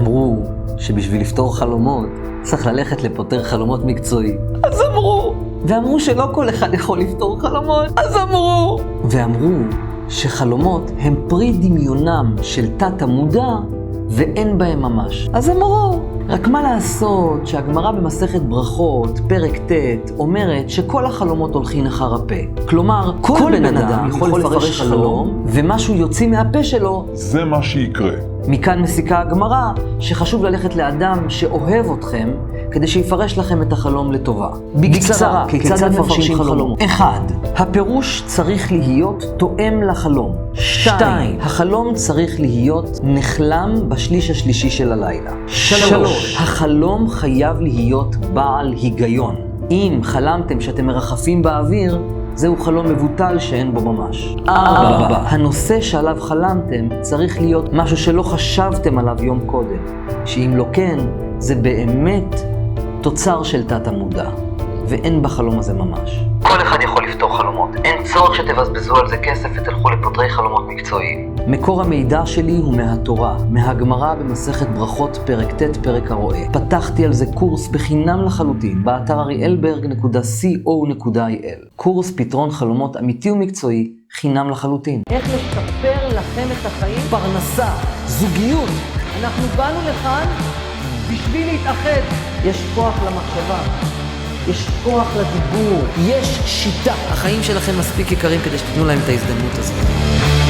אמרו שבשביל לפתור חלומות צריך ללכת לפותר חלומות מקצועי. אז אמרו. ואמרו שלא כל אחד יכול לפתור חלומות. אז אמרו. ואמרו שחלומות הם פרי דמיונם של תת המודע ואין בהם ממש. אז אמרו. רק מה לעשות שהגמרא במסכת ברכות, פרק ט', אומרת שכל החלומות הולכים אחר הפה. כלומר, כל, כל בן אדם יכול לפרש חלום, ומשהו יוציא מהפה שלו, זה מה שיקרה. מכאן מסיקה הגמרא שחשוב ללכת לאדם שאוהב אתכם, כדי שיפרש לכם את החלום לטובה. בקצרה, כיצד מפרשים חלומות? 1. הפירוש צריך להיות תואם לחלום. 2. החלום צריך להיות נחלם בשליש השלישי של הלילה. 3. החלום חייב להיות בעל היגיון. אם חלמתם שאתם מרחפים באוויר, זהו חלום מבוטל שאין בו ממש. 4. הנושא שעליו חלמתם צריך להיות משהו שלא חשבתם עליו יום קודם. שאם לא כן, זה באמת תוצר של תת המודע, ואין בחלום הזה ממש. כל אחד יכול לפתור חלומות. אין צורך שתבזבזו על זה כסף ותלכו לפותרי חלומות מקצועיים. מקור המידע שלי הוא מהתורה, מהגמרא במסכת ברכות פרק ט' פרק הרואה. פתחתי על זה קורס בחינם לחלוטין, באתר אריאלברג.co.il. קורס פתרון חלומות אמיתי ומקצועי, חינם לחלוטין. איך לשפר לכם את החיים? פרנסה, זוגיות. אנחנו באנו לכאן בשביל להתאחד. יש כוח למחשבה. יש כוח לדיבור, יש שיטה. החיים שלכם מספיק יקרים כדי שתיתנו להם את ההזדמנות הזאת.